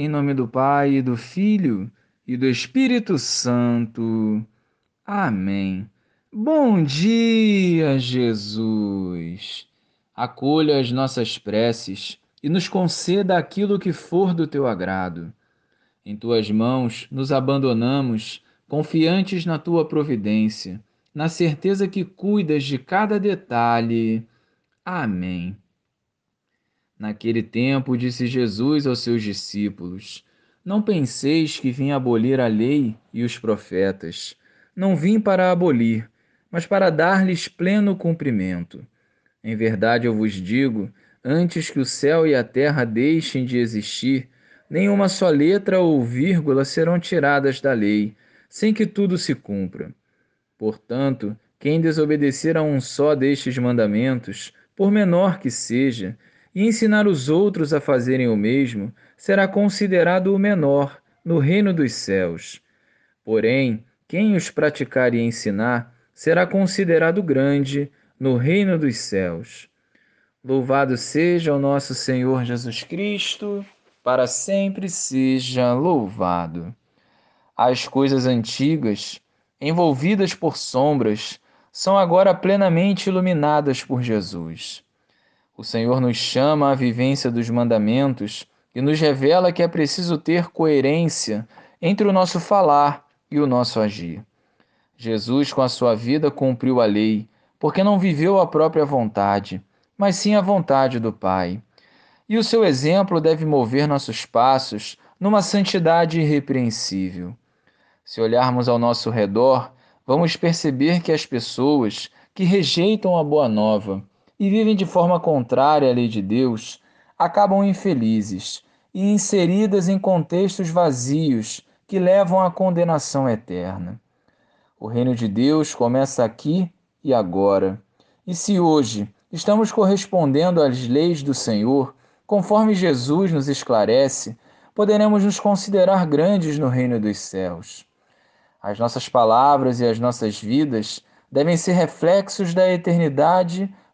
Em nome do Pai, e do Filho e do Espírito Santo. Amém. Bom dia, Jesus. Acolha as nossas preces e nos conceda aquilo que for do teu agrado. Em tuas mãos nos abandonamos, confiantes na tua providência, na certeza que cuidas de cada detalhe. Amém. Naquele tempo, disse Jesus aos seus discípulos: Não penseis que vim abolir a lei e os profetas. Não vim para abolir, mas para dar-lhes pleno cumprimento. Em verdade eu vos digo: antes que o céu e a terra deixem de existir, nenhuma só letra ou vírgula serão tiradas da lei, sem que tudo se cumpra. Portanto, quem desobedecer a um só destes mandamentos, por menor que seja, e ensinar os outros a fazerem o mesmo, será considerado o menor no reino dos céus. Porém, quem os praticar e ensinar será considerado grande no reino dos céus. Louvado seja o nosso Senhor Jesus Cristo, para sempre seja louvado. As coisas antigas, envolvidas por sombras, são agora plenamente iluminadas por Jesus. O Senhor nos chama à vivência dos mandamentos e nos revela que é preciso ter coerência entre o nosso falar e o nosso agir. Jesus, com a sua vida, cumpriu a lei, porque não viveu a própria vontade, mas sim a vontade do Pai. E o seu exemplo deve mover nossos passos numa santidade irrepreensível. Se olharmos ao nosso redor, vamos perceber que as pessoas que rejeitam a boa nova, e vivem de forma contrária à lei de Deus, acabam infelizes e inseridas em contextos vazios que levam à condenação eterna. O reino de Deus começa aqui e agora. E se hoje estamos correspondendo às leis do Senhor, conforme Jesus nos esclarece, poderemos nos considerar grandes no reino dos céus. As nossas palavras e as nossas vidas devem ser reflexos da eternidade